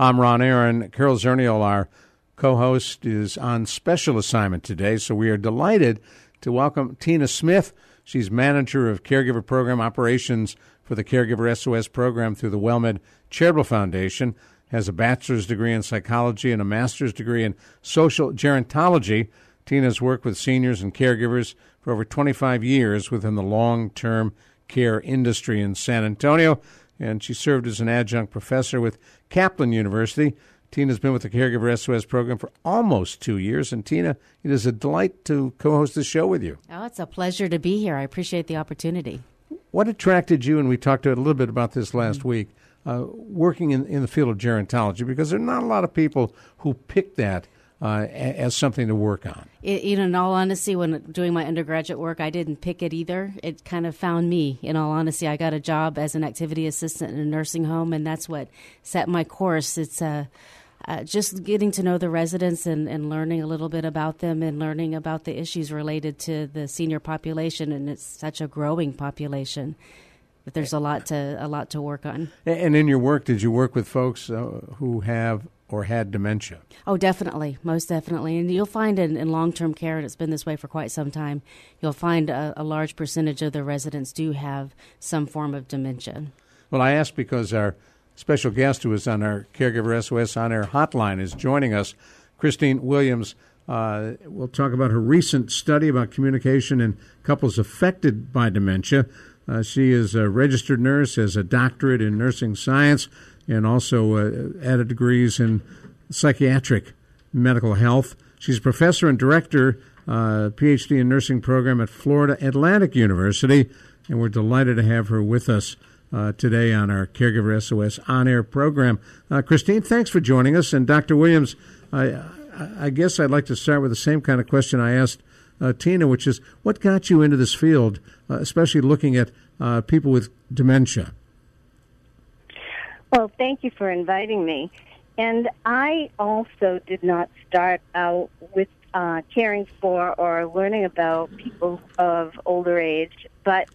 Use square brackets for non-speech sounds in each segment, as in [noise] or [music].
I'm Ron Aaron. Carol Zernial, our co host, is on special assignment today, so we are delighted to welcome Tina Smith. She's manager of caregiver program operations for the Caregiver SOS program through the WellMed Charitable Foundation, has a bachelor's degree in psychology and a master's degree in social gerontology. Tina's worked with seniors and caregivers for over 25 years within the long term care industry in San Antonio and she served as an adjunct professor with Kaplan University. Tina's been with the Caregiver SOS program for almost two years. And Tina, it is a delight to co host the show with you. Oh, it's a pleasure to be here. I appreciate the opportunity. What attracted you, and we talked a little bit about this last mm-hmm. week, uh, working in, in the field of gerontology? Because there are not a lot of people who pick that uh, as something to work on. It, you know, in all honesty, when doing my undergraduate work, I didn't pick it either. It kind of found me. In all honesty, I got a job as an activity assistant in a nursing home, and that's what set my course. It's uh, uh, just getting to know the residents and, and learning a little bit about them and learning about the issues related to the senior population, and it's such a growing population. that there's a lot to a lot to work on. And in your work, did you work with folks uh, who have or had dementia? Oh, definitely, most definitely. And you'll find in, in long term care, and it's been this way for quite some time, you'll find a, a, large percentage of the residents do have some form of dementia. Well, I asked because our special guest who is on our Caregiver SOS on air hotline is joining us, Christine Williams. Uh, we'll talk about her recent study about communication in couples affected by dementia. Uh, she is a registered nurse, has a doctorate in nursing science, and also uh, added degrees in psychiatric medical health. She's a professor and director, uh, PhD in nursing program at Florida Atlantic University, and we're delighted to have her with us uh, today on our Caregiver SOS on air program. Uh, Christine, thanks for joining us. And Dr. Williams, I, I, guess I'd like to start with the same kind of question I asked uh, Tina, which is what got you into this field, uh, especially looking at uh, people with dementia? Well, thank you for inviting me. And I also did not start out with uh, caring for or learning about people of older age, but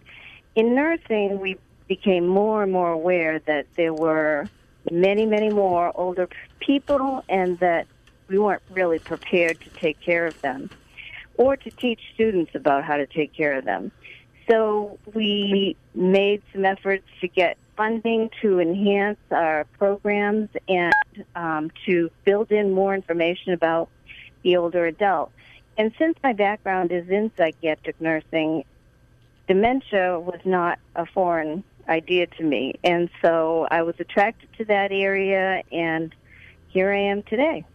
in nursing, we became more and more aware that there were many, many more older people and that we weren't really prepared to take care of them or to teach students about how to take care of them. So we made some efforts to get funding to enhance our programs and um, to build in more information about the older adult. And since my background is in psychiatric nursing, dementia was not a foreign idea to me. And so I was attracted to that area, and here I am today.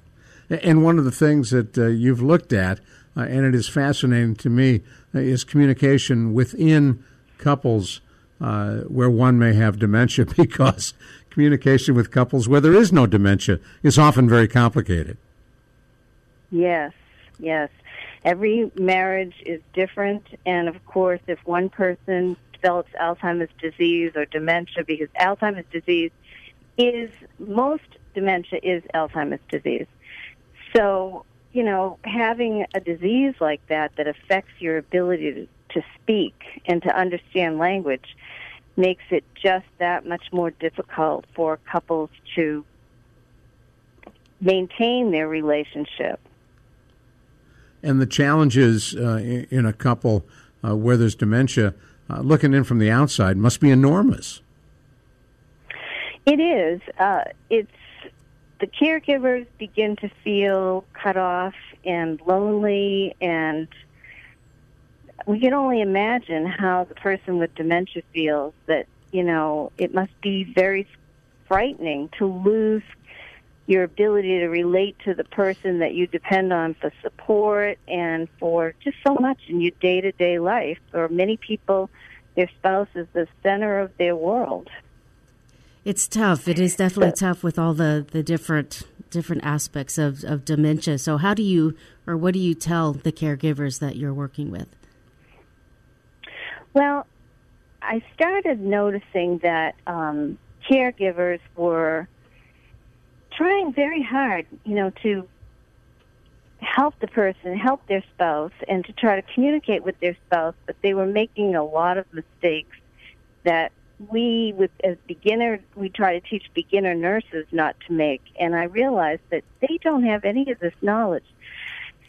And one of the things that uh, you've looked at, uh, and it is fascinating to me, uh, is communication within couples uh, where one may have dementia [laughs] because communication with couples where there is no dementia is often very complicated. Yes, yes. Every marriage is different, and of course, if one person develops Alzheimer's disease or dementia, because Alzheimer's disease is most dementia is Alzheimer's disease. So, you know, having a disease like that that affects your ability to, to speak and to understand language makes it just that much more difficult for couples to maintain their relationship. And the challenges uh, in a couple uh, where there's dementia, uh, looking in from the outside, must be enormous. It is. Uh, it's the caregivers begin to feel cut off and lonely, and we can only imagine how the person with dementia feels. That you know, it must be very frightening to lose your ability to relate to the person that you depend on for support and for just so much in your day to day life. For many people, their spouse is the center of their world. It's tough. It is definitely tough with all the, the different different aspects of, of dementia. So how do you or what do you tell the caregivers that you're working with? Well, I started noticing that um, caregivers were trying very hard, you know, to help the person, help their spouse, and to try to communicate with their spouse, but they were making a lot of mistakes that we, with as beginner, we try to teach beginner nurses not to make, and I realized that they don't have any of this knowledge.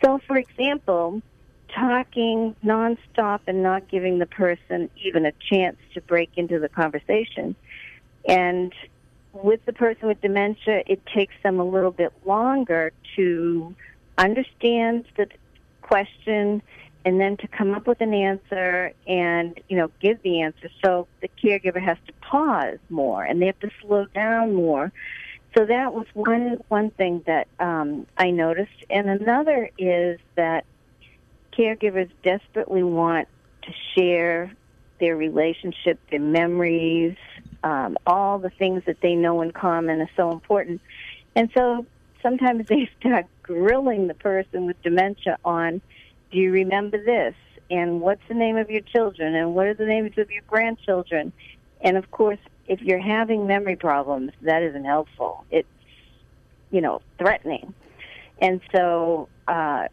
So, for example, talking nonstop and not giving the person even a chance to break into the conversation. And with the person with dementia, it takes them a little bit longer to understand the question and then to come up with an answer and you know give the answer. So the caregiver has to pause more and they have to slow down more. So that was one one thing that um, I noticed. And another is that caregivers desperately want to share their relationship their memories um, all the things that they know in common is so important and so sometimes [laughs] they start grilling the person with dementia on do you remember this? And what's the name of your children? And what are the names of your grandchildren? And of course, if you're having memory problems, that isn't helpful. It's, you know, threatening. And so uh,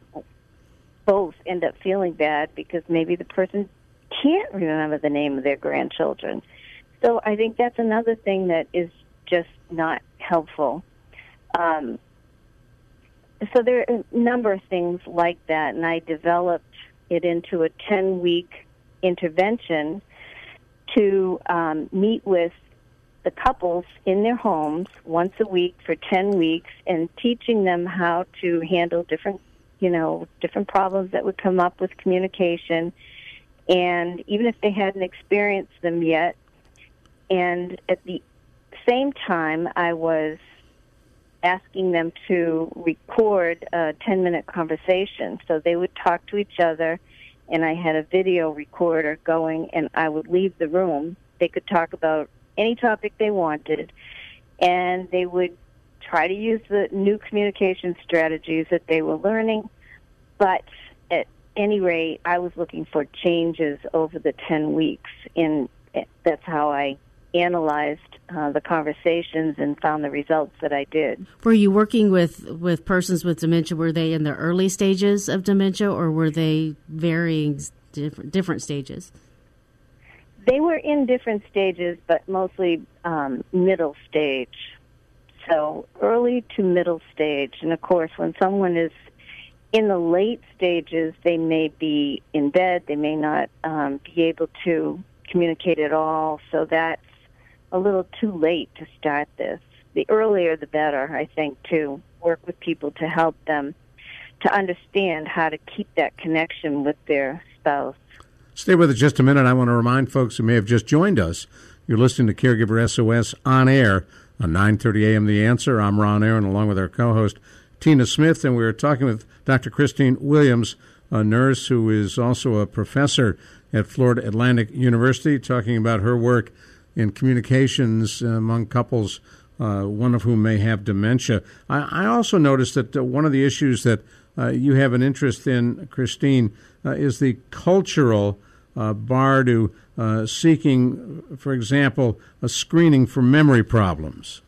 both end up feeling bad because maybe the person can't remember the name of their grandchildren. So I think that's another thing that is just not helpful. Um, so there are a number of things like that, and I developed it into a 10 week intervention to um, meet with the couples in their homes once a week for 10 weeks and teaching them how to handle different, you know, different problems that would come up with communication. And even if they hadn't experienced them yet, and at the same time, I was asking them to record a 10 minute conversation. So they would talk to each other, and I had a video recorder going, and I would leave the room. They could talk about any topic they wanted, and they would try to use the new communication strategies that they were learning. But at any rate, I was looking for changes over the 10 weeks, and that's how I analyzed uh, the conversations and found the results that I did. Were you working with, with persons with dementia? Were they in the early stages of dementia, or were they varying different different stages? They were in different stages, but mostly um, middle stage. So early to middle stage, and of course, when someone is in the late stages, they may be in bed. They may not um, be able to communicate at all. So that's a little too late to start this. The earlier the better, I think, to work with people to help them to understand how to keep that connection with their spouse. Stay with us just a minute. I want to remind folks who may have just joined us. You're listening to Caregiver SOS on air on 9:30 a.m. The Answer. I'm Ron Aaron, along with our co-host Tina Smith, and we are talking with Dr. Christine Williams, a nurse who is also a professor at Florida Atlantic University, talking about her work in communications among couples, uh, one of whom may have dementia. I, I also noticed that uh, one of the issues that uh, you have an interest in, Christine, uh, is the cultural uh, bar to uh, seeking, for example, a screening for memory problems.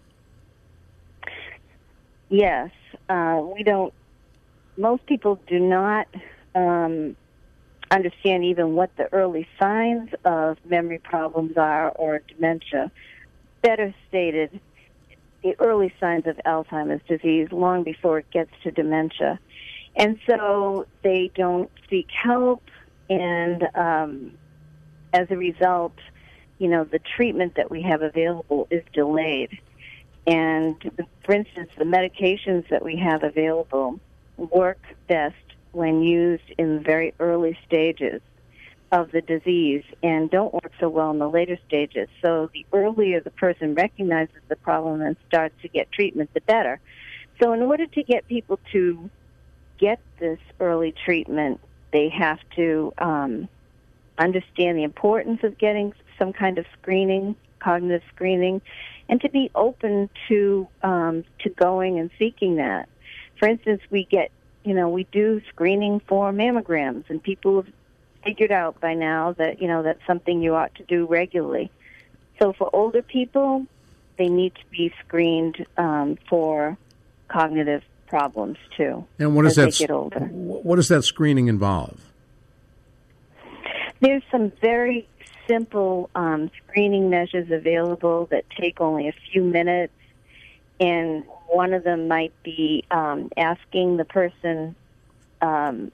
Yes, we don't. Most people do not um, understand even what the early signs of memory problems are or dementia. Better stated, the early signs of Alzheimer's disease long before it gets to dementia. And so they don't seek help, and um, as a result, you know, the treatment that we have available is delayed. And for instance, the medications that we have available work best when used in the very early stages of the disease and don't work so well in the later stages. So the earlier the person recognizes the problem and starts to get treatment, the better. So in order to get people to get this early treatment, they have to um, understand the importance of getting some kind of screening, cognitive screening, and to be open to um, to going and seeking that. For instance, we get you know we do screening for mammograms, and people have figured out by now that you know that's something you ought to do regularly. So for older people, they need to be screened um, for cognitive problems too. And what does that get older? what does that screening involve? There's some very simple um, screening measures available that take only a few minutes, and one of them might be um, asking the person um,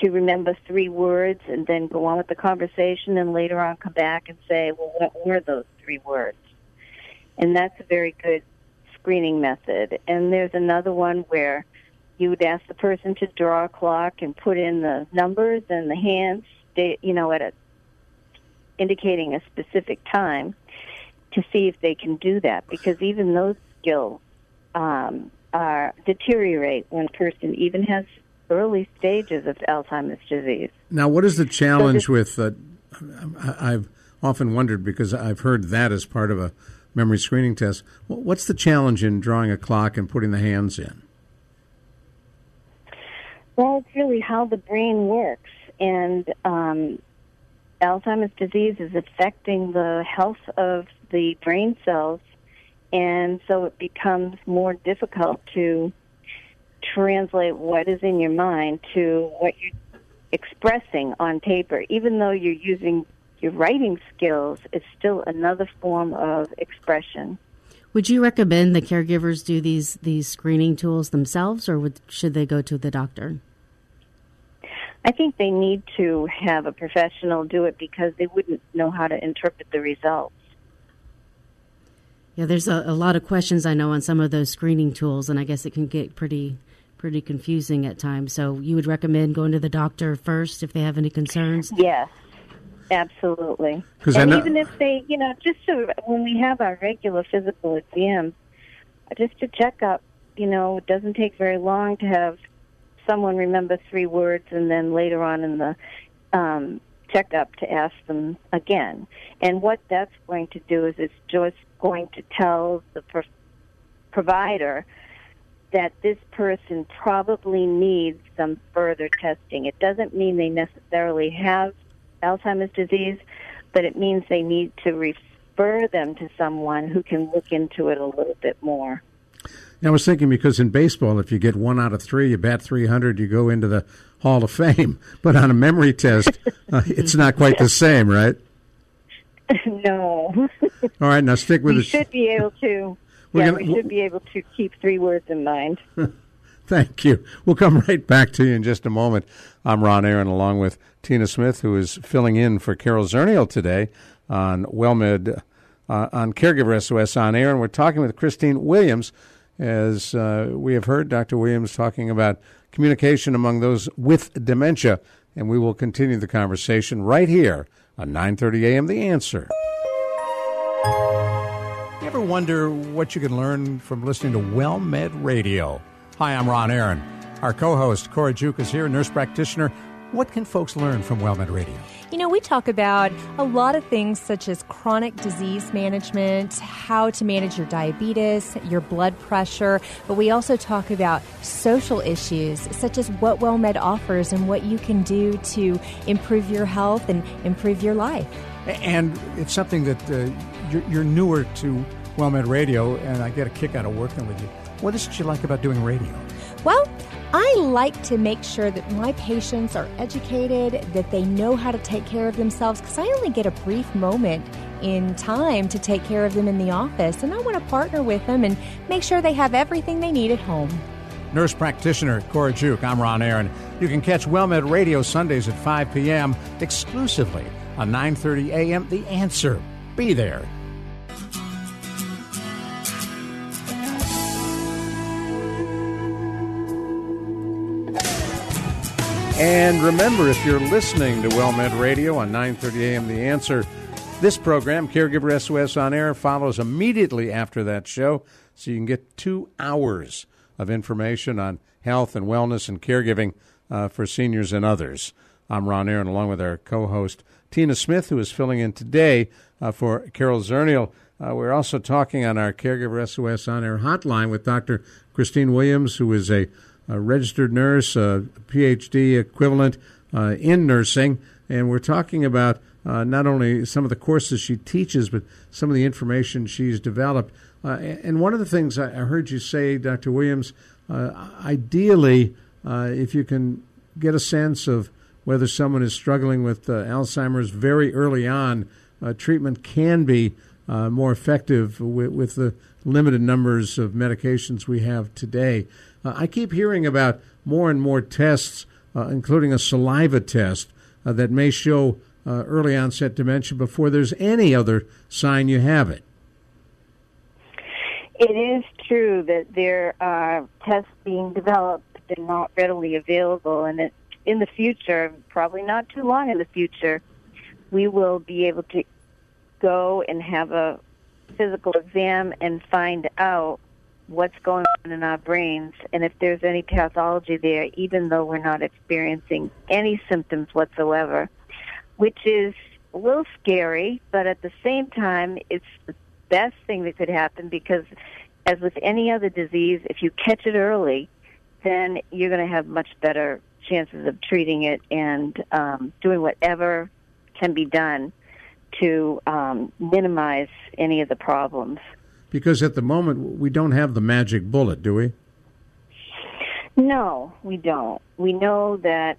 to remember three words and then go on with the conversation, and later on come back and say, "Well, what were those three words?" And that's a very good screening method. And there's another one where you would ask the person to draw a clock and put in the numbers and the hands, you know, at a indicating a specific time to see if they can do that because even those skills um, are deteriorate when a person even has early stages of Alzheimer's disease. Now, what is the challenge so this, with? Uh, I've often wondered because I've heard that as part of a memory screening test. What's the challenge in drawing a clock and putting the hands in? Well, it's really how the brain works, and um, Alzheimer's disease is affecting the health of the brain cells, and so it becomes more difficult to translate what is in your mind to what you're expressing on paper. Even though you're using your writing skills, it's still another form of expression. Would you recommend the caregivers do these these screening tools themselves, or would, should they go to the doctor? I think they need to have a professional do it because they wouldn't know how to interpret the results. Yeah, there's a, a, lot of questions I know on some of those screening tools, and I guess it can get pretty pretty confusing at times. So you would recommend going to the doctor first if they have any concerns? Yes, absolutely. And even if they, you know, just so when we have our regular physical exams, just to check up, you know, it doesn't take very long to have someone remember three words and then later on in the um, checkup to ask them again. And what that's going to do is it's just going to tell the pro- provider that this person probably needs some further testing. It doesn't mean they necessarily have Alzheimer's disease, but it means they need to refer them to someone who can look into it a little bit more. I was thinking because in baseball, if you get one out of three, you bat 300, you go into the Hall of Fame. [laughs] But on a memory test, uh, [laughs] it's not quite the same, right? [laughs] No. All right, now stick with we the. should be able to. yeah, gonna, we should be able to keep three words in mind. Thank you. We'll come right back to you in just a moment. I'm Ron Aaron, along with Tina Smith, who is filling in for Carol Zernial today on WellMed uh, on Caregiver SOS on air, and we're talking with Christine Williams as uh, we have heard Dr. Williams talking about communication among those with dementia, and we will continue the conversation right here on 9:30 a.m. The Answer. You ever wonder what you can learn from listening to WellMed Radio? Hi, I'm Ron Aaron. Our co-host Cora Juke is here, nurse practitioner what can folks learn from WellMed Radio? You know, we talk about a lot of things such as chronic disease management, how to manage your diabetes, your blood pressure, but we also talk about social issues such as what WellMed offers and what you can do to improve your health and improve your life. And it's something that uh, you're, you're newer to WellMed Radio, and I get a kick out of working with you. What is it you like about doing radio? Well, I like to make sure that my patients are educated, that they know how to take care of themselves, because I only get a brief moment in time to take care of them in the office, and I want to partner with them and make sure they have everything they need at home. Nurse practitioner Cora Juke, I'm Ron Aaron. You can catch WellMed Radio Sundays at 5 p.m. exclusively on 9:30 a.m. The Answer. Be there. And remember, if you're listening to WellMed Radio on 9:30 a.m. The Answer, this program, Caregiver SOS on Air, follows immediately after that show, so you can get two hours of information on health and wellness and caregiving uh, for seniors and others. I'm Ron Aaron, along with our co-host Tina Smith, who is filling in today uh, for Carol Zernial. Uh, we're also talking on our Caregiver SOS on Air hotline with Dr. Christine Williams, who is a a registered nurse, a PhD equivalent uh, in nursing, and we're talking about uh, not only some of the courses she teaches, but some of the information she's developed. Uh, and one of the things I heard you say, Dr. Williams, uh, ideally, uh, if you can get a sense of whether someone is struggling with uh, Alzheimer's very early on, treatment can be more effective with, with the limited numbers of medications we have today. Uh, I keep hearing about more and more tests, uh, including a saliva test, uh, that may show uh, early onset dementia before there's any other sign you have it. It is true that there are tests being developed that are not readily available, and in the future, probably not too long in the future, we will be able to go and have a physical exam and find out what's going on in our brains and if there's any pathology there, even though we're not experiencing any symptoms whatsoever, which is a little scary, but at the same time, it's the best thing that could happen because, as with any other disease, if you catch it early, then you're going to have much better chances of treating it and um, doing whatever can be done to um, minimize any of the problems. Because at the moment, we don't have the magic bullet, do we? No, we don't. We know that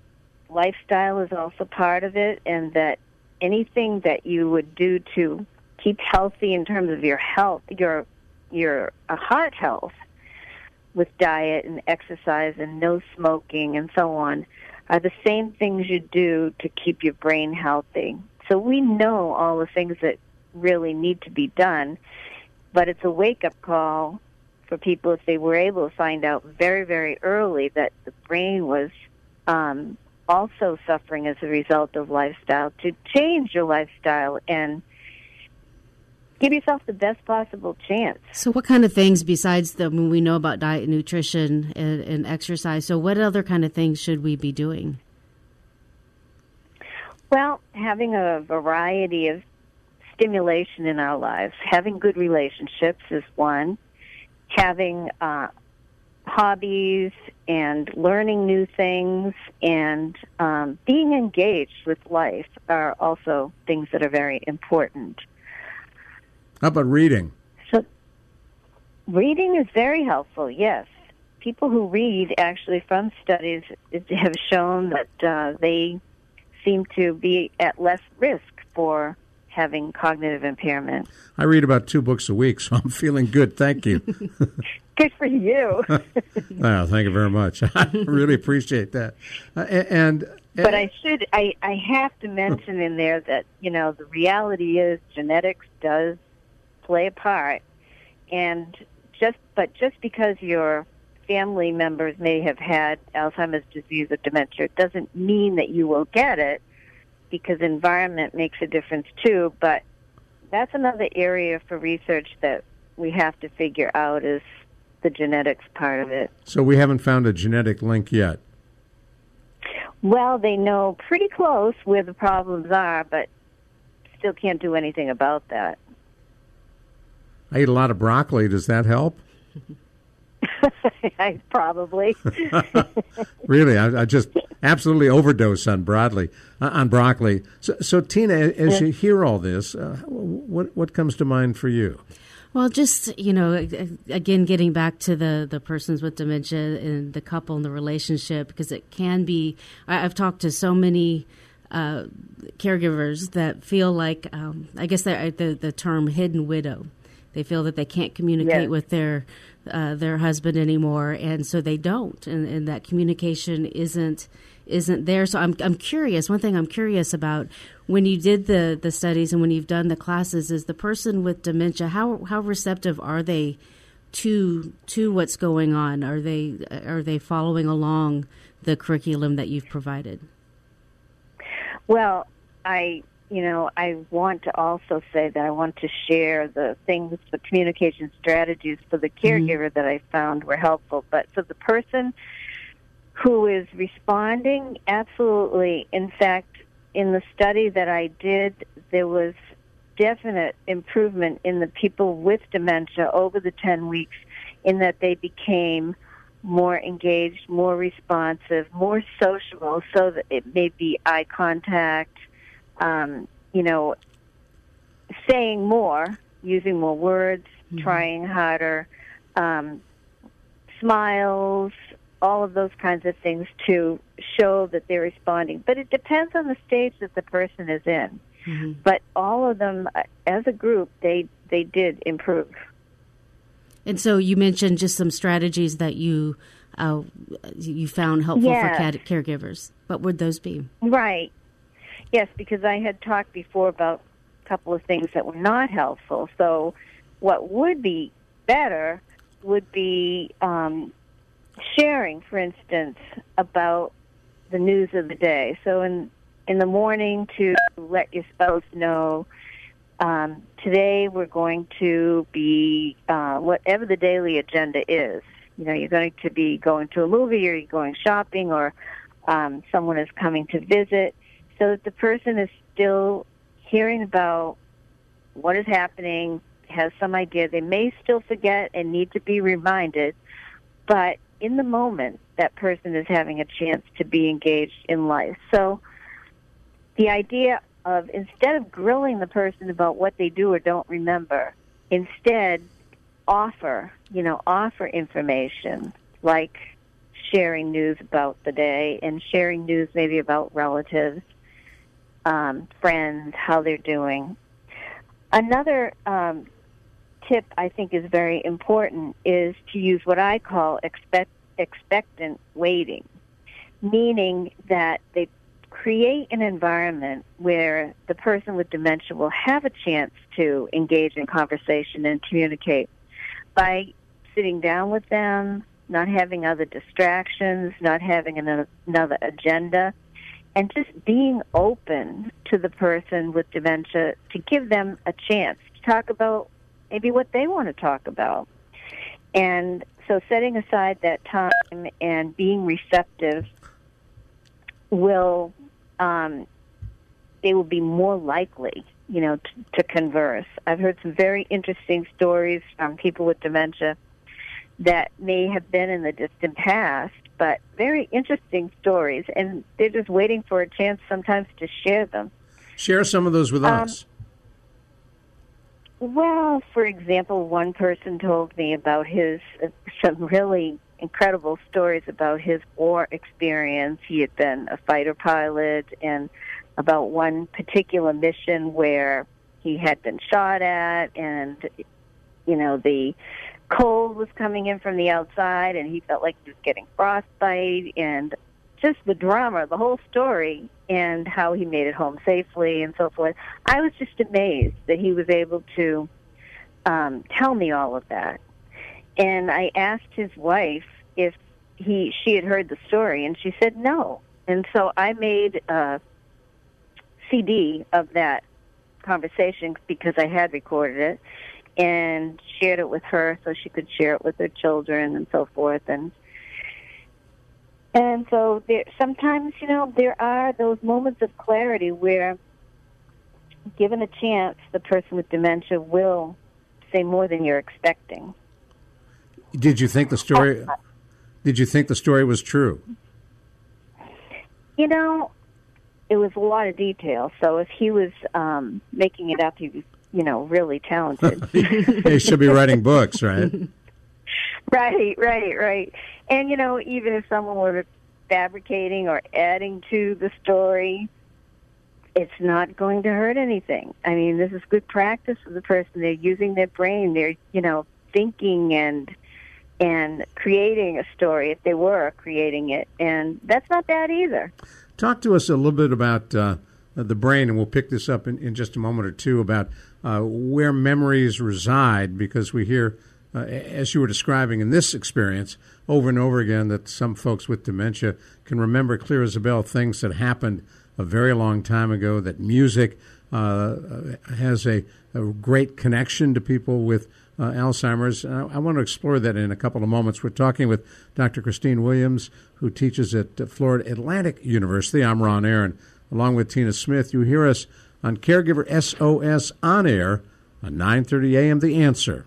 lifestyle is also part of it, and that anything that you would do to keep healthy in terms of your health, your your uh, heart health, with diet and exercise and no smoking and so on, are the same things you do to keep your brain healthy. So we know all the things that really need to be done, but it's a wake up call for people if they were able to find out very, very early that the brain was um, also suffering as a result of lifestyle to change your lifestyle and give yourself the best possible chance. So, what kind of things besides the when we know about diet, and nutrition, and, and exercise? So, what other kind of things should we be doing? Well, having a variety of stimulation in our lives, having good relationships is one, having uh, hobbies and learning new things and um, being engaged with life are also things that are very important. How about reading? So, reading is very helpful, yes. People who read, actually, from studies, have shown that uh, they seem to be at less risk for having cognitive impairment. I read about two books a week, so I'm feeling good. Thank you. [laughs] good for you. [laughs] oh, thank you very much. [laughs] I really appreciate that. Uh, and, and but I should I I have to mention in there that you know the reality is genetics does play a part, and just but just because your family members may have had Alzheimer's disease or dementia doesn't mean that you will get it because environment makes a difference too. But that's another area for research that we have to figure out is the genetics part of it. So we haven't found a genetic link yet. Well, they know pretty close where the problems are, but still can't do anything about that. I eat a lot of broccoli. Does that help? [laughs] [laughs] Probably. [laughs] really, I, I, just absolutely overdose on broadly uh, on broccoli. So, so Tina, as you hear all this, uh, what what comes to mind for you? Well, just you know, again, getting back to the the persons with dementia and the couple and the relationship, because it can be. I, have talked to so many. Uh, caregivers that feel like, um, I guess the, the, the term hidden widow. They feel that they can't communicate yes. with their uh, their husband anymore, and so they don't, and, and that communication isn't isn't there. So I'm I'm curious. One thing I'm curious about when you did the the studies and when you've done the classes is the person with dementia. How how receptive are they to to what's going on? Are they are they following along the curriculum that you've provided? Well, I you know, I want to also say that I want to share the things, the communication strategies for the mm-hmm. caregiver mm-hmm. that I found were helpful. But for the person who is responding, absolutely. In fact, in the study that I did, there was definite improvement in the people with dementia over the 10 weeks in that they became more engaged, more responsive, more sociable, so that it may be eye contact, um, you know, saying more, using more words, mm-hmm. trying harder, um, smiles, all of those kinds of things to show that they're responding. But it depends on the stage that the person is in. Mm-hmm. But all of them, uh, as a group, they they did improve. And so you mentioned just some strategies that you uh, you found helpful for caregivers. What would those be? Right. Yes, because I had talked before about a couple of things that were not helpful. So, what would be better would be um, sharing, for instance, about the news of the day. So, in in the morning, to let your spouse know. Um, today we're going to be uh, whatever the daily agenda is. You know, you're going to be going to a movie, or you're going shopping, or um, someone is coming to visit so that the person is still hearing about what is happening, has some idea. They may still forget and need to be reminded, but in the moment, that person is having a chance to be engaged in life. So the idea of instead of grilling the person about what they do or don't remember, instead offer, you know, offer information like sharing news about the day and sharing news maybe about relatives um, friends, how they're doing. Another um, tip I think is very important is to use what I call expect, expectant waiting, meaning that they create an environment where the person with dementia will have a chance to engage in conversation and communicate by sitting down with them, not having other distractions, not having another, another agenda, and just being open to the person with dementia to give them a chance to talk about maybe what they want to talk about. And so setting aside that time and being receptive will um, they will be more likely, you know, to, to converse. I've heard some very interesting stories from people with dementia that may have been in the distant past but very interesting stories, and they're just waiting for a chance sometimes to share them. Share some of those with um, us. Well, for example, one person told me about his uh, [laughs] some really incredible stories about his war experience. He had been a fighter pilot, and about one particular mission where he had been shot at, and you know the cold was coming in from the outside and he felt like he was getting frostbite and just the drama, the whole story, and how he made it home safely and so forth. I was just amazed that he was able to um, tell me all of that. And I asked his wife if he she had heard the story, and she said no. And so I made a CD of that conversation because I had recorded it, and shared it with her so she could share it with her children and so forth. And and so there sometimes you know there are those moments of clarity where given a chance the person with dementia will say more than you're expecting. Did you think the story did you think the story was true? You know it was a lot of detail. So if he was um making it up he was you know, really talented. [laughs] they should be writing books, right? [laughs] right, right, right. And you know, even if someone were fabricating or adding to the story, it's not going to hurt anything. I mean, this is good practice for the person. They're using their brain. They're, you know, thinking and and creating a story if they were creating it, and that's not bad either. Talk to us a little bit about uh, the brain, and we'll pick this up in, in just a moment or two about uh, where memories reside because we hear uh, as you were describing in this experience over and over again, that some folks with dementia can remember clear as a bell things that happened a very long time ago. That music uh, has a, a, great connection to people with uh, Alzheimer's. I, I, want to explore that in a couple of moments. We're talking with Dr. Christine Williams, who teaches at Florida Atlantic University. I'm Ron Aaron, along with Tina Smith. You hear us on Caregiver SOS on air on 9:30 a.m. The Answer.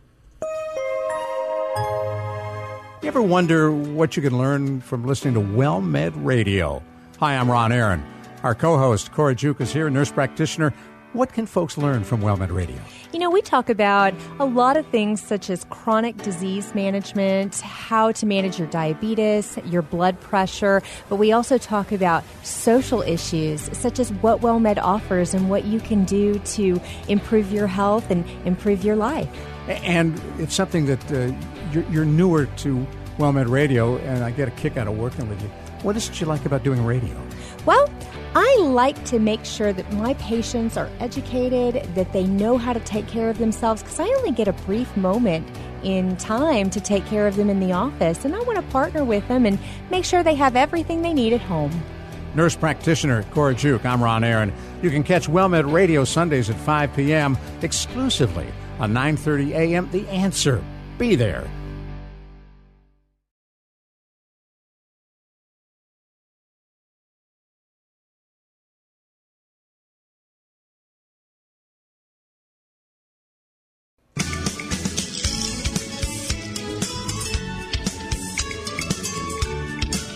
You ever wonder what you can learn from listening to Well WellMed Radio? Hi, I'm Ron Aaron. Our co-host Cora Juke is here, nurse practitioner what can folks learn from WellMed Radio? You know, we talk about a lot of things such as chronic disease management, how to manage your diabetes, your blood pressure, but we also talk about social issues such as what WellMed offers and what you can do to improve your health and improve your life. And it's something that uh, you're, you're newer to WellMed Radio, and I get a kick out of working with you. What is it you like about doing radio? Well, I like to make sure that my patients are educated, that they know how to take care of themselves, because I only get a brief moment in time to take care of them in the office, and I want to partner with them and make sure they have everything they need at home. Nurse practitioner Cora Juke, I'm Ron Aaron. You can catch WellMed Radio Sundays at 5 p.m. exclusively on 9:30 a.m. The Answer. Be there.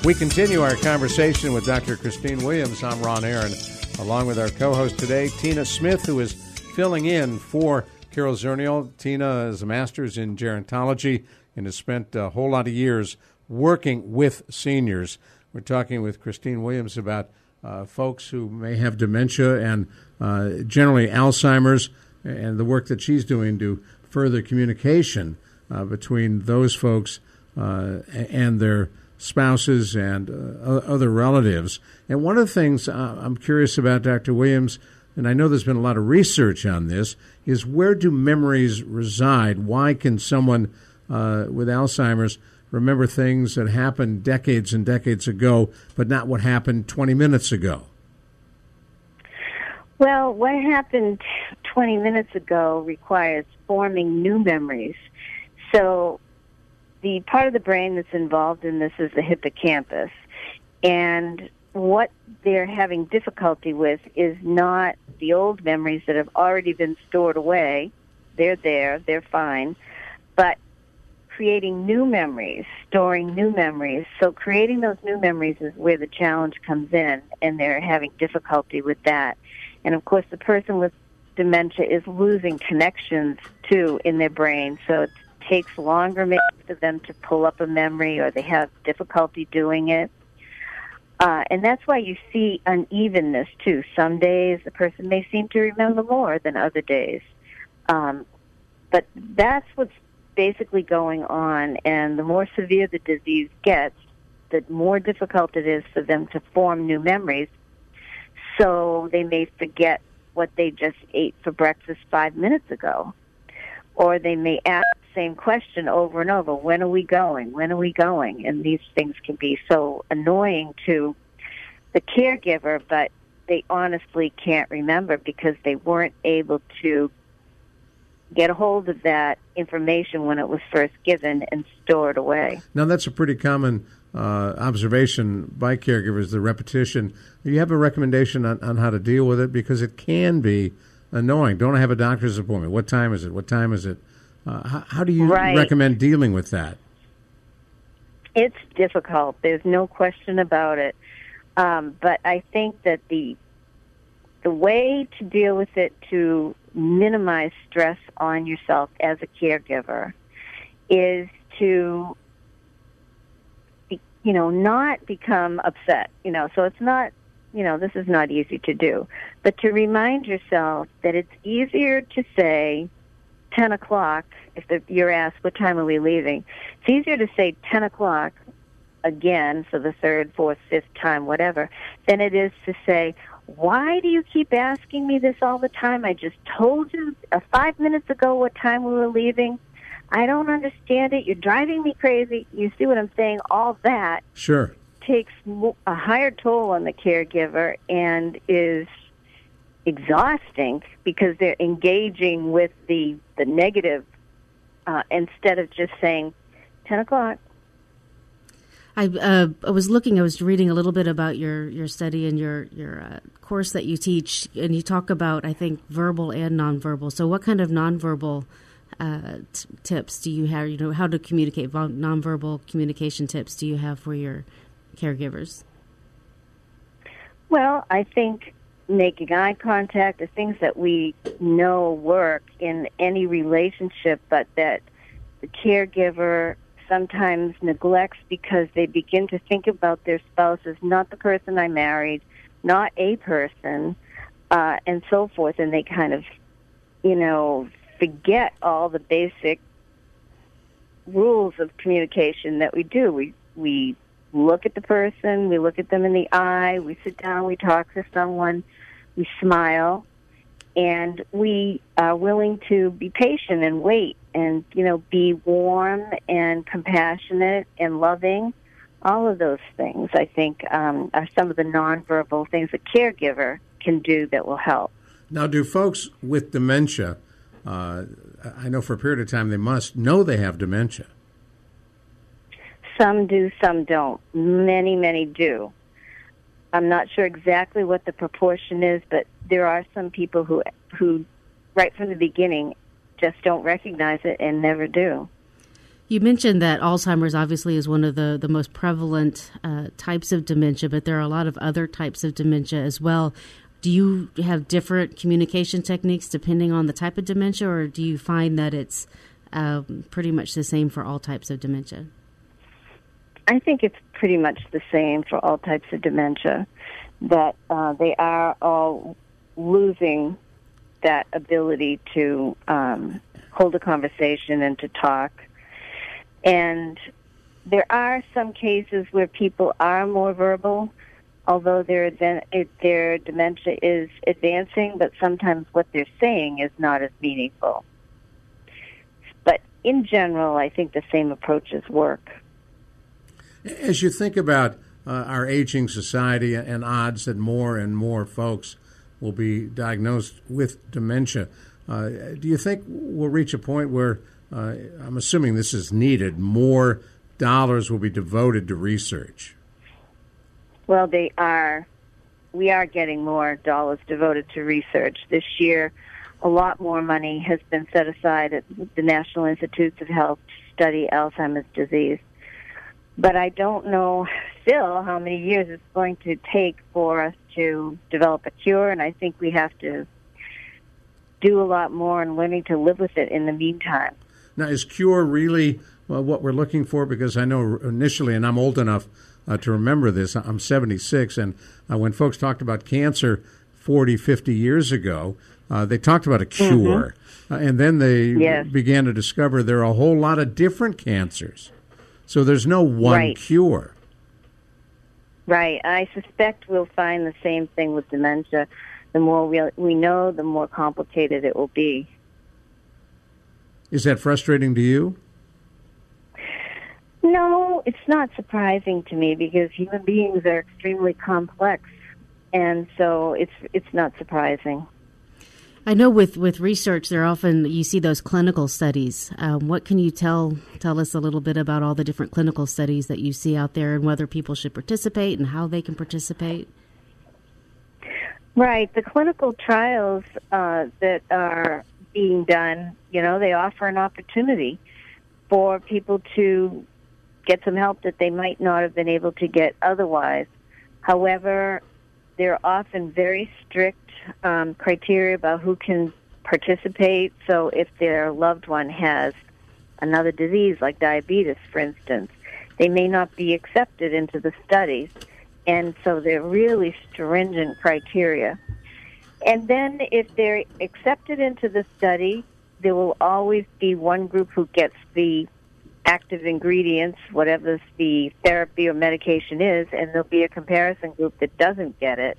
We continue our conversation with Dr. Christine Williams. I'm Ron Aaron, along with our co host today, Tina Smith, who is filling in for Carol Zernial. Tina is a master's in gerontology and has spent a whole lot of years working with seniors. We're talking with Christine Williams about uh, folks who may have dementia and uh, generally Alzheimer's and the work that she's doing to further communication uh, between those folks uh, and their spouses and uh, other relatives. And one of the things uh, I'm curious about, Dr. Williams, and I know there's been a lot of research on this, is where do memories reside? Why can someone uh, with Alzheimer's remember things that happened decades and decades ago, but not what happened 20 minutes ago? Well, what happened 20 minutes ago requires forming new memories. So the part of the brain that's involved in this is the hippocampus. And what they're having difficulty with is not the old memories that have already been stored away. They're there, they're fine. But creating new memories, storing new memories. So creating those new memories is where the challenge comes in, and they're having difficulty with that. And of course, the person with dementia is losing connections too in their brain. So it's takes longer maybe for them to pull up a memory or they have difficulty doing it. Uh, and that's why you see unevenness too. Some days the person may seem to remember more than other days. Um, but that's what's basically going on. And the more severe the disease gets, the more difficult it is for them to form new memories. So they may forget what they just ate for breakfast five minutes ago. Or they may ask same question over and over. When are we going? When are we going? And these things can be so annoying to the caregiver, but they honestly can't remember because they weren't able to get a hold of that information when it was first given and store it away. Now, that's a pretty common uh, observation by caregivers, the repetition. Do you have a recommendation on, on how to deal with it? Because it can be annoying. Don't I have a doctor's appointment? What time is it? What time is it? Uh, how, how, do you right. recommend dealing with that? It's difficult. There's no question about it. Um, but I think that the the way to deal with it to minimize stress on yourself as a caregiver is to be, you know not become upset you know so it's not you know this is not easy to do but to remind yourself that it's easier to say 10 o'clock, if the, you're asked, what time are we leaving? It's easier to say 10 o'clock again for the third, fourth, fifth time, whatever, than it is to say, why do you keep asking me this all the time? I just told you uh, five minutes ago what time we were leaving. I don't understand it. You're driving me crazy. You see what I'm saying? All that Sure. takes a higher toll on the caregiver and is exhausting because they're engaging with the the negative uh, instead of just saying ten o'clock. I, uh, I was looking. I was reading a little bit about your, your study and your your uh, course that you teach, and you talk about I think verbal and nonverbal. So, what kind of nonverbal uh, t- tips do you have? You know, how to communicate nonverbal communication tips do you have for your caregivers? Well, I think making eye contact, the things that we know work in any relationship, but that the caregiver sometimes neglects because they begin to think about their spouse as not the person I married, not a person, uh, and so forth, and they kind of, you know, forget all the basic rules of communication that we do. We we look at the person, we look at them in the eye, we sit down, we talk to someone, we smile, and we are willing to be patient and wait and you know be warm and compassionate and loving. All of those things, I think, um, are some of the nonverbal things a caregiver can do that will help. Now, do folks with dementia, uh, I know for a period of time they must know they have dementia. Some do, some don't. Many, many do. I'm not sure exactly what the proportion is, but there are some people who who right from the beginning just don't recognize it and never do. You mentioned that Alzheimer's obviously is one of the, the most prevalent uh, types of dementia, but there are a lot of other types of dementia as well. Do you have different communication techniques depending on the type of dementia, or do you find that it's um, pretty much the same for all types of dementia? I think it's pretty much the same for all types of dementia, that uh, they are all losing that ability to um, hold a conversation and to talk. And there are some cases where people are more verbal, although their their dementia is advancing, but sometimes what they're saying is not as meaningful. But in general, I think the same approaches work. As you think about uh, our aging society and odds that more and more folks will be diagnosed with dementia, uh, do you think we'll reach a point where uh, I'm assuming this is needed, more dollars will be devoted to research? Well, they are. We are getting more dollars devoted to research. This year, a lot more money has been set aside at the National Institutes of Health to study Alzheimer's disease. But I don't know still how many years it's going to take for us to develop a cure, and I think we have to do a lot more in learning to live with it in the meantime. Now, is cure really well, what we're looking for? Because I know initially, and I'm old enough uh, to remember this, I'm 76, and uh, when folks talked about cancer 40, 50 years ago, uh, they talked about a cure. Mm-hmm. and then they yes. began to discover there are a whole lot of different cancers. So there's no one right. cure. Right. I suspect we'll find the same thing with dementia. The more we, we know, the more complicated it will be. Is that frustrating to you? No, it's not surprising to me because human beings are extremely complex, and so it's it's not surprising. I know with, with research, there often you see those clinical studies. Um, what can you tell tell us a little bit about all the different clinical studies that you see out there, and whether people should participate and how they can participate? Right, the clinical trials uh, that are being done, you know, they offer an opportunity for people to get some help that they might not have been able to get otherwise. However, they're often very strict um, criteria about who can participate. So if their loved one has another disease like diabetes, for instance, they may not be accepted into the studies. And so they're really stringent criteria. And then if they're accepted into the study, there will always be one group who gets the active ingredients, whatever the therapy or medication is, and there'll be a comparison group that doesn't get it.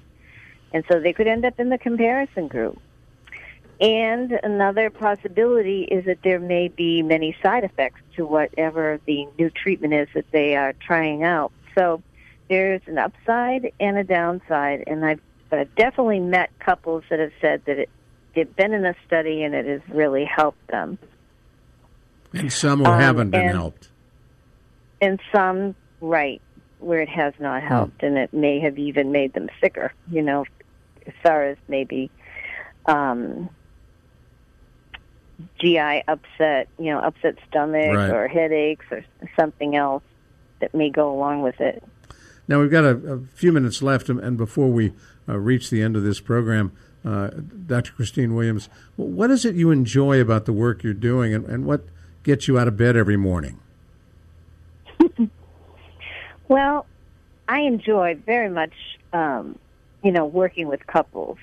And so they could end up in the comparison group. And another possibility is that there may be many side effects to whatever the new treatment is that they are trying out. So there's an upside and a downside, and I've uh, definitely met couples that have said that it, they've been in a study and it has really helped them. And some who um, haven't been and, helped. And some, right, where it has not helped, and it may have even made them sicker, you know, as far as maybe um, GI upset, you know, upset stomach right. or headaches or something else that may go along with it. Now we've got a, a few minutes left, and before we uh, reach the end of this program, uh, Dr. Christine Williams, what is it you enjoy about the work you're doing, and, and what gets you out of bed every morning? [laughs] well, I enjoy very much, um, you know, working with couples.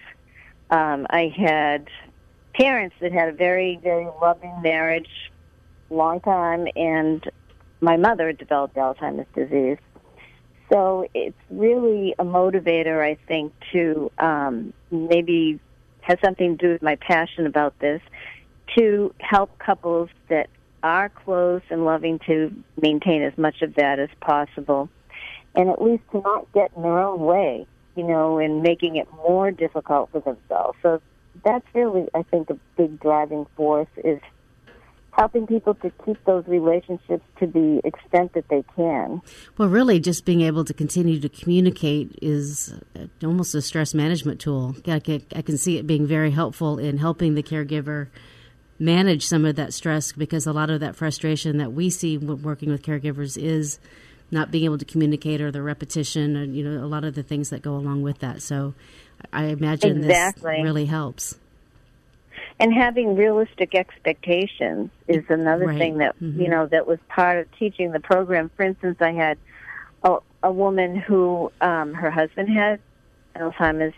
Um, I had parents that had a very, very loving marriage, long time, and my mother developed Alzheimer's disease. So it's really a motivator, I think, to um, maybe has something to do with my passion about this, to help couples that are close and loving to maintain as much of that as possible, and at least to not get in their own way, you know, and making it more difficult for themselves. So that's really, I think, a big driving force is helping people to keep those relationships to the extent that they can. Well, really, just being able to continue to communicate is almost a stress management tool. I can see it being very helpful in helping the caregiver manage some of that stress because a lot of that frustration that we see when working with caregivers is not being able to communicate or the repetition and you know a lot of the things that go along with that. So I imagine exactly. this really helps. And having realistic expectations is another right. thing that mm-hmm. you know that was part of teaching the program. For instance, I had a, a woman who um, her husband had Alzheimer's,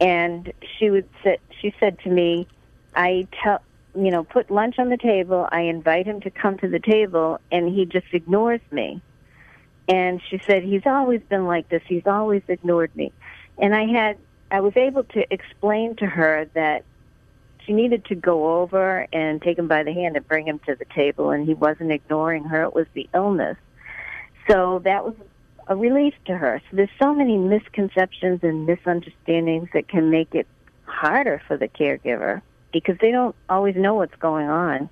and she would sit. She said to me, "I tell." You know, put lunch on the table. I invite him to come to the table, and he just ignores me. And she said, He's always been like this. He's always ignored me. And I had, I was able to explain to her that she needed to go over and take him by the hand and bring him to the table, and he wasn't ignoring her. It was the illness. So that was a relief to her. So there's so many misconceptions and misunderstandings that can make it harder for the caregiver because they don't always know what's going on.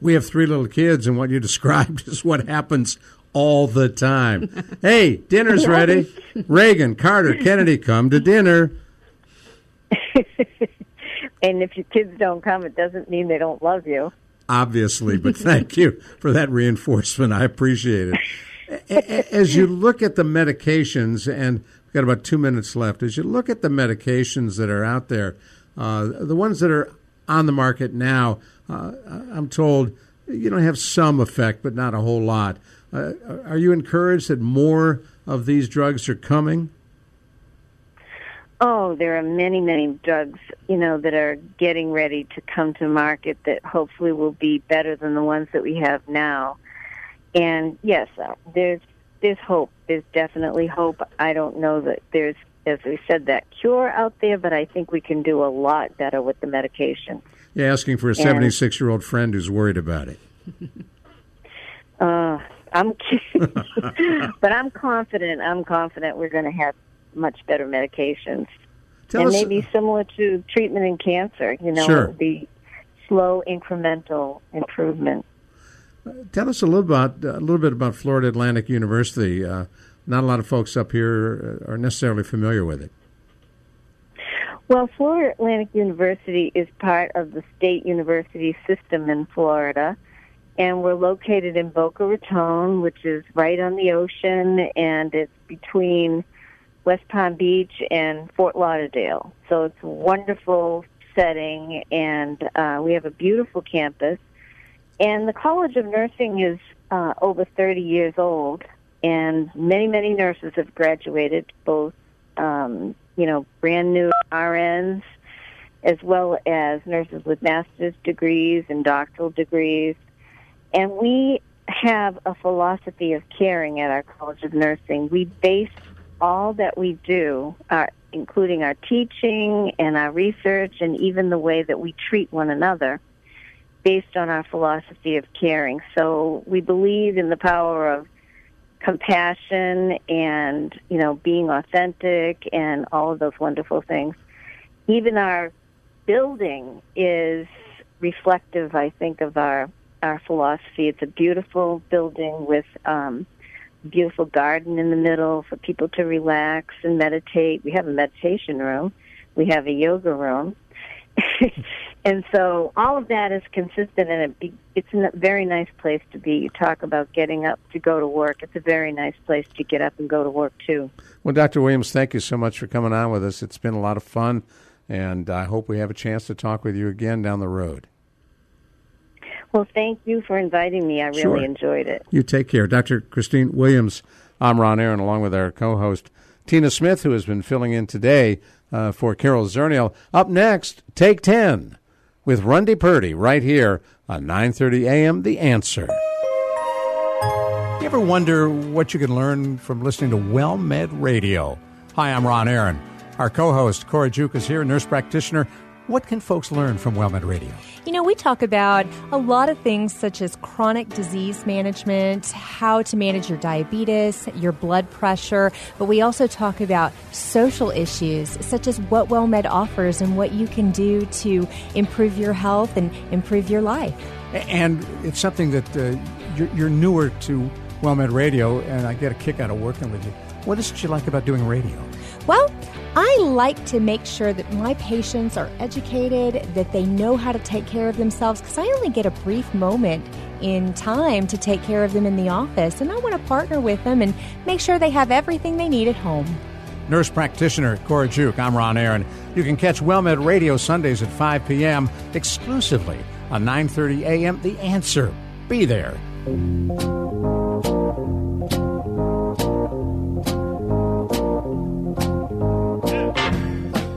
We have three little kids, and what you [laughs] described is what happens all the time. [laughs] hey, dinner's ready. Reagan, Carter, Kennedy, come to dinner. [laughs] And if your kids don't come, it doesn't mean they don't love you. Obviously, but thank you for that reinforcement. I appreciate it. As you look at the medications, and we've got about two minutes left, as you look at the medications that are out there, uh, the ones that are on the market now, uh, I'm told you know have some effect, but not a whole lot. Uh, are you encouraged that more of these drugs are coming? Oh, there are many, many drugs, you know, that are getting ready to come to market that hopefully will be better than the ones that we have now. And yes, uh, there's there's hope. There's definitely hope. I don't know that there's, as we said, that cure out there, but I think we can do a lot better with the medication. Yeah, asking for a 76 year old friend who's worried about it. [laughs] uh, I'm kidding, [laughs] but I'm confident. I'm confident we're going to have much better medications. Tell and us, maybe similar to treatment in cancer, you know, Sure. the slow incremental improvement. Tell us a little about a little bit about Florida Atlantic University. Uh, not a lot of folks up here are necessarily familiar with it. Well, Florida Atlantic University is part of the state university system in Florida, and we're located in Boca Raton, which is right on the ocean, and it's between West Palm Beach and Fort Lauderdale. So it's a wonderful setting, and uh, we have a beautiful campus. And the College of Nursing is uh, over 30 years old, and many, many nurses have graduated, both, um, you know, brand new RNs, as well as nurses with master's degrees and doctoral degrees. And we have a philosophy of caring at our College of Nursing. We base all that we do, our, including our teaching and our research and even the way that we treat one another based on our philosophy of caring. So we believe in the power of compassion and, you know, being authentic and all of those wonderful things. Even our building is reflective, I think, of our our philosophy. It's a beautiful building with um, beautiful garden in the middle for people to relax and meditate. We have a meditation room. We have a yoga room. [laughs] and so all of that is consistent and it be, it's a very nice place to be. You talk about getting up to go to work. It's a very nice place to get up and go to work too. Well, Dr. Williams, thank you so much for coming on with us. It's been a lot of fun and I hope we have a chance to talk with you again down the road. Well, thank you for inviting me. I really Sure. enjoyed it. You take care. Dr. Christine Williams, I'm Ron Aaron, along with our co host, Tina Smith, who has been filling in today uh, for Carol Zernial. Up next, Take 10 with Rundy Purdy right here on 9.30 a.m. The Answer. You ever wonder what you can learn from listening to WellMed Radio? Hi, I'm Ron Aaron. Our co host, Cora Juke, is here, nurse practitioner. What can folks learn from WellMed Radio? You know, we talk about a lot of things such as chronic disease management, how to manage your diabetes, your blood pressure, but we also talk about social issues such as what WellMed offers and what you can do to improve your health and improve your life. And it's something that uh, you're, you're newer to WellMed Radio, and I get a kick out of working with you. What is it you like about doing radio? Well, I like to make sure that my patients are educated, that they know how to take care of themselves, because I only get a brief moment in time to take care of them in the office, and I want to partner with them and make sure they have everything they need at home. Nurse practitioner Cora Juke. I'm Ron Aaron. You can catch WellMed Radio Sundays at 5 p.m. exclusively on 9:30 a.m. The Answer. Be there.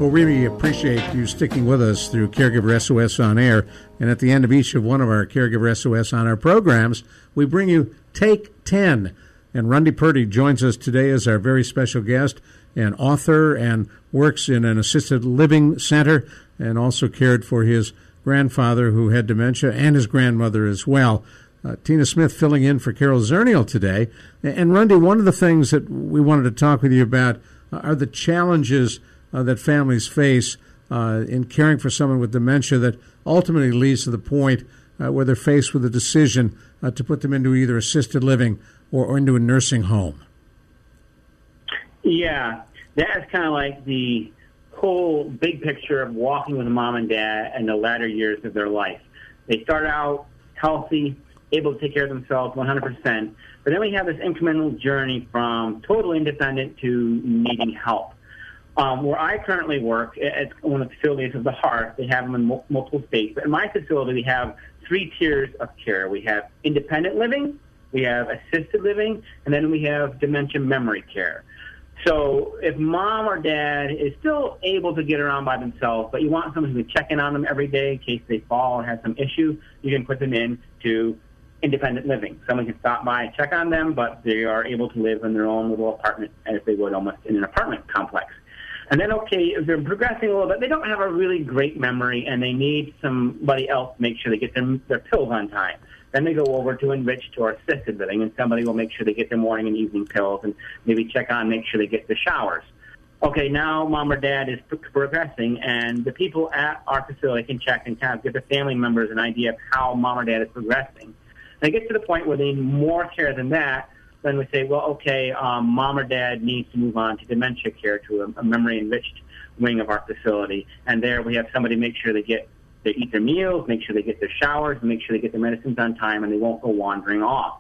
Well, really appreciate you sticking with us through Caregiver SOS on air. And at the end of each of one of our Caregiver SOS on air programs, we bring you Take 10. And Rundy Purdy joins us today as our very special guest and author and works in an assisted living center and also cared for his grandfather who had dementia and his grandmother as well. Uh, Tina Smith filling in for Carol Zernial today. And Rundy, one of the things that we wanted to talk with you about are the challenges uh, that families face uh, in caring for someone with dementia that ultimately leads to the point uh, where they're faced with a decision uh, to put them into either assisted living or, or into a nursing home. Yeah, that's kind of like the whole big picture of walking with mom and dad in the latter years of their life. They start out healthy, able to take care of themselves 100%, but then we have this incremental journey from total independent to needing help. Um, where I currently work, it's one of the facilities of the Heart. They have them in mul- multiple states. But in my facility, we have three tiers of care. We have independent living, we have assisted living, and then we have dementia memory care. So if mom or dad is still able to get around by themselves, but you want someone can check in on them every day in case they fall or have some issue, you can put them in to independent living. Someone can stop by and check on them, but they are able to live in their own little apartment as they would almost in an apartment complex. And then, okay, if they're progressing a little bit, they don't have a really great memory and they need somebody else to make sure they get their, their pills on time. Then they go over to enriched or assisted living and somebody will make sure they get their morning and evening pills and maybe check on, make sure they get the showers. Okay, now mom or dad is progressing and the people at our facility can check and kind of give the family members an idea of how mom or dad is progressing. They get to the point where they need more care than that, then we say, well, okay, um, mom or dad needs to move on to dementia care to a, a memory enriched wing of our facility. And there we have somebody make sure they get they eat their meals, make sure they get their showers, make sure they get their medicines on time, and they won't go wandering off.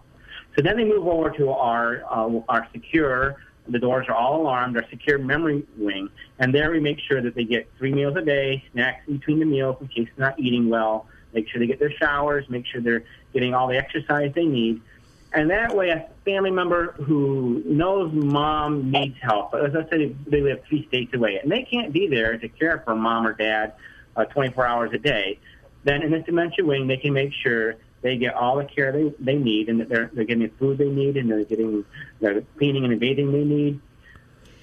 So then they move over to our uh, our secure. The doors are all alarmed. Our secure memory wing, and there we make sure that they get three meals a day, snacks between the meals in case they're not eating well. Make sure they get their showers. Make sure they're getting all the exercise they need. And that way, a family member who knows mom needs help, as I said, they live three states away, and they can't be there to care for mom or dad uh, 24 hours a day, then in this dementia wing, they can make sure they get all the care they, they need and that they're, they're getting the food they need and they're getting the cleaning and the bathing they need.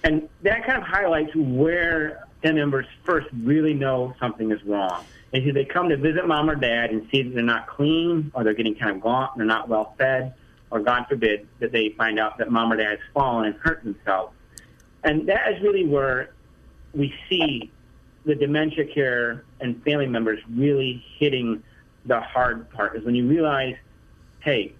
And that kind of highlights where family members first really know something is wrong. Is they come to visit mom or dad and see that they're not clean or they're getting kind of gaunt, and they're not well fed, or God forbid that they find out that mom or dad has fallen and hurt themselves. And that is really where we see the dementia care and family members really hitting the hard part is when you realize, hey,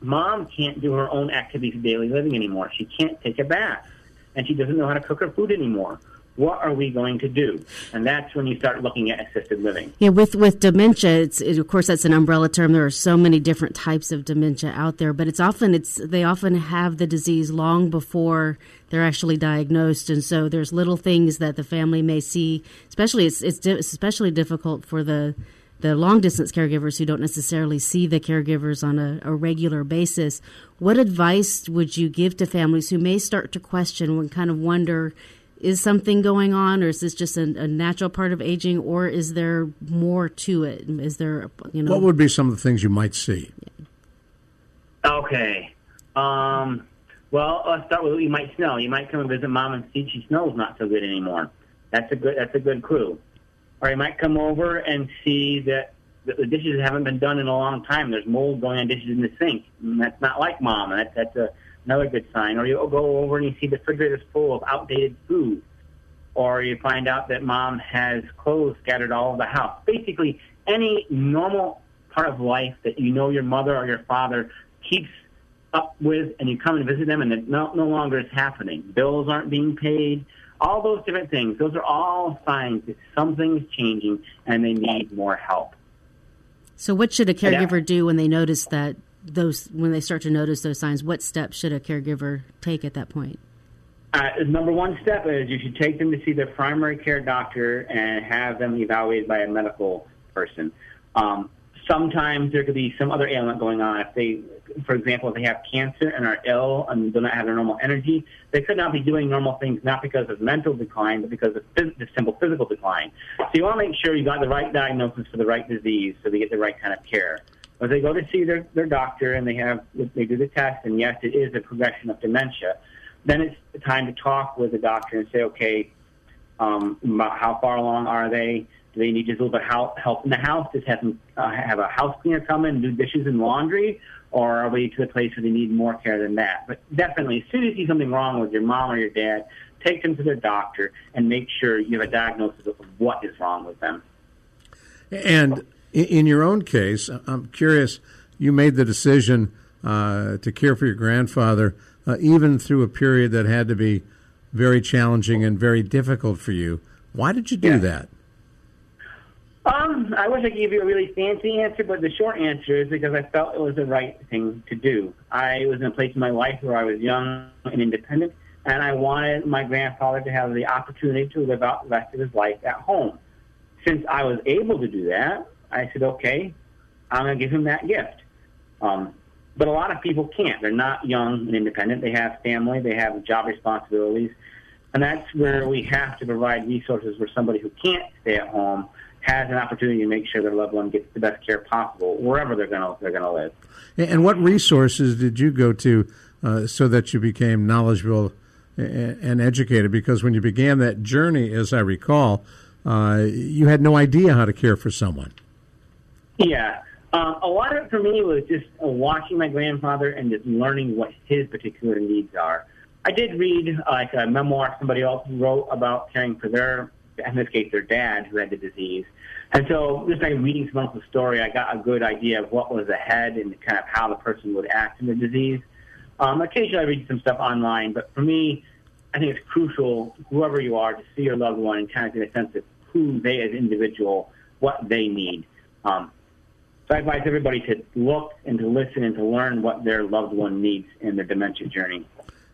mom can't do her own activities of daily living anymore. She can't take a bath, and she doesn't know how to cook her food anymore. What are we going to do? And that's when you start looking at assisted living. Yeah, with with dementia, it's it, of course that's an umbrella term. There are so many different types of dementia out there, but it's often it's they often have the disease long before they're actually diagnosed, and so there's little things that the family may see. Especially, it's it's di- especially difficult for the the long distance caregivers who don't necessarily see the caregivers on a, a, regular basis. What advice would you give to families who may start to question and kind of wonder is something going on or is this just a, a, natural part of aging or is there more to it? Is there, you know. What would be some of the things you might see? Okay. Um, well, let's start with what you might smell. You might come and visit mom and see she smells not so good anymore. That's a good, that's a good clue or you might come over and see that the dishes haven't been done in a long time. There's mold going on dishes in the sink. And that's not like mom. That's, that's a, another good sign. Or you'll go over and you see the refrigerator's full of outdated food. Or you find out that mom has clothes scattered all over the house. Basically, any normal part of life that you know your mother or your father keeps up with and you come and visit them and it no, no longer is happening. Bills aren't being paid all those different things. Those are all signs that something's changing and they need more help. So, what should a caregiver do when they notice that those when they start to notice those signs? What steps should a caregiver take at that point? Uh, number one step is you should take them to see their primary care doctor and have them evaluated by a medical person. Um, sometimes there could be some other ailment going on. If they, for example, if they have cancer and are ill and do not have their normal energy, they could not be doing normal things not because of mental decline, but because of phys- the simple physical decline. So you want to make sure you got the right diagnosis for the right disease so they get the right kind of care. But they go to see their, their doctor and they have they do the test, and yes, it is a progression of dementia. Then it's time to talk with the doctor and say, okay, um, how far along are they? Do they need just a little bit of help in the house? Just have them uh, have a house cleaner come in do dishes and laundry, or are we to a place where they need more care than that? But definitely, as soon as you see something wrong with your mom or your dad, take them to their doctor and make sure you have a diagnosis of what is wrong with them. And in your own case, I'm curious. You made the decision uh, to care for your grandfather, uh, even through a period that had to be very challenging and very difficult for you. Why did you do yeah. that? Um, I wish I could give you a really fancy answer, but the short answer is because I felt it was the right thing to do. I was in a place in my life where I was young and independent, and I wanted my grandfather to have the opportunity to live out the rest of his life at home. Since I was able to do that, I said, okay, I'm going to give him that gift. Um, but a lot of people can't. They're not young and independent. They have family, they have job responsibilities, and that's where we have to provide resources for somebody who can't stay at home has an opportunity to make sure their loved one gets the best care possible wherever they're going to they're going to live. And what resources did you go to uh, so that you became knowledgeable and educated? Because when you began that journey, as I recall, uh, you had no idea how to care for someone. Yeah. Uh, a lot of it for me was just uh, watching my grandfather and just learning what his particular needs are. I did read uh, like a memoir somebody else wrote about caring for their in this case, their dad who had the disease. And so just by reading some of the story, I got a good idea of what was ahead and kind of how the person would act in the disease. Um, occasionally I read some stuff online, but for me, I think it's crucial, whoever you are, to see your loved one and kind of get a sense of who they as individual, what they need. Um, so I advise everybody to look and to listen and to learn what their loved one needs in their dementia journey.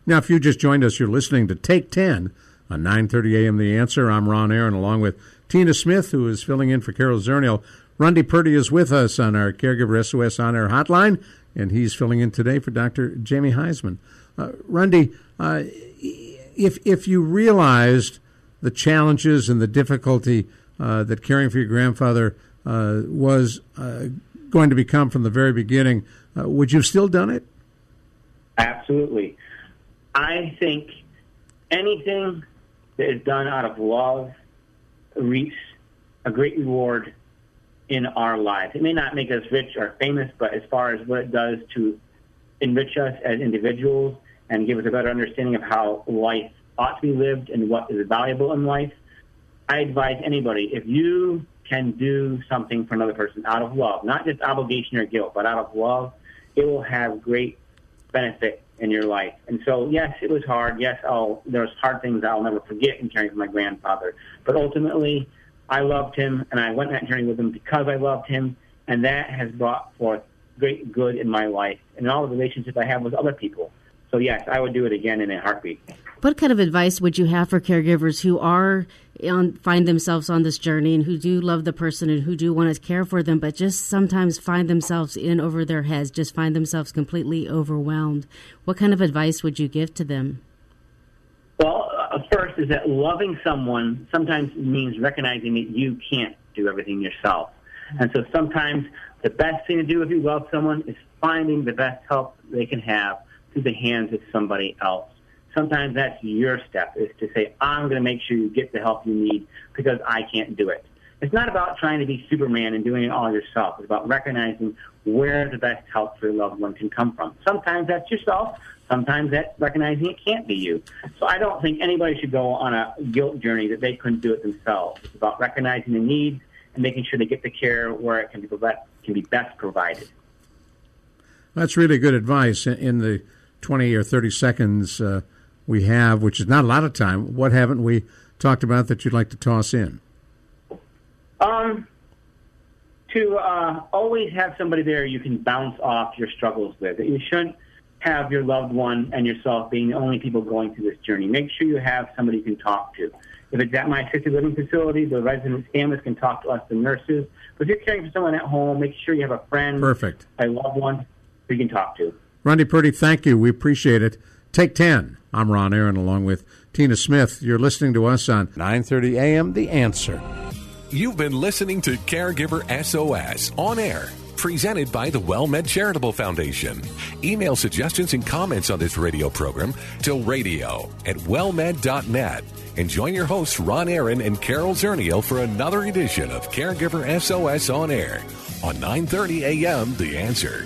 Now, if you just joined us, you're listening to Take 10 on 9:30 a.m. The Answer. I'm Ron Aaron, along with Tina Smith, who is filling in for Carol Zernial. Rundy Purdy is with us on our Caregiver SOS on air hotline, and he's filling in today for Dr. Jamie Huysman. Uh, Rundy, uh, if if you realized the challenges and the difficulty uh, that caring for your grandfather uh, was uh, going to become from the very beginning, uh, would you have still done it? Absolutely. I think anything that is done out of love reaps a great reward in our lives. It may not make us rich or famous, but as far as what it does to enrich us as individuals and give us a better understanding of how life ought to be lived and what is valuable in life, I advise anybody if you can do something for another person out of love, not just obligation or guilt, but out of love, it will have great benefit in your life. And so, yes, it was hard. Yes, I'll, there's hard things I'll never forget in caring for my grandfather. But ultimately, I loved him, and I went that journey with him because I loved him, and that has brought forth great good in my life and all the relationships I have with other people. So, yes, I would do it again in a heartbeat. What kind of advice would you have for caregivers who are on, find themselves on this journey and who do love the person and who do want to care for them, but just sometimes find themselves in over their heads, just find themselves completely overwhelmed? What kind of advice would you give to them? Well, uh, first is that loving someone sometimes means recognizing that you can't do everything yourself. And so sometimes the best thing to do if you love someone is finding the best help they can have through the hands of somebody else. Sometimes that's your step is to say, I'm going to make sure you get the help you need because I can't do it. It's not about trying to be Superman and doing it all yourself. It's about recognizing where the best help for your loved one can come from. Sometimes that's yourself. Sometimes that's recognizing it can't be you. So I don't think anybody should go on a guilt journey that they couldn't do it themselves. It's about recognizing the needs and making sure they get the care where it can be, can be best provided. That's really good advice. In the 20 or 30 seconds uh, we have, which is not a lot of time, what haven't we talked about that you'd like to toss in? Um, to uh, always have somebody there you can bounce off your struggles with. You shouldn't have your loved one and yourself being the only people going through this journey. Make sure you have somebody you can talk to. If it's at my assisted living facility, the resident families can talk to us, the nurses. But if you're caring for someone at home, make sure you have a friend, perfect, a loved one who you can talk to. Rundy Purdy, thank you. We appreciate it. Take 10. I'm Ron Aaron along with Tina Smith. You're listening to us on 9:30 a.m. The Answer. You've been listening to Caregiver SOS on air, presented by the WellMed Charitable Foundation. Email suggestions and comments on this radio program to radio at wellmed.net. And join your hosts Ron Aaron and Carol Zernial for another edition of Caregiver SOS on air on 9:30 a.m. The Answer.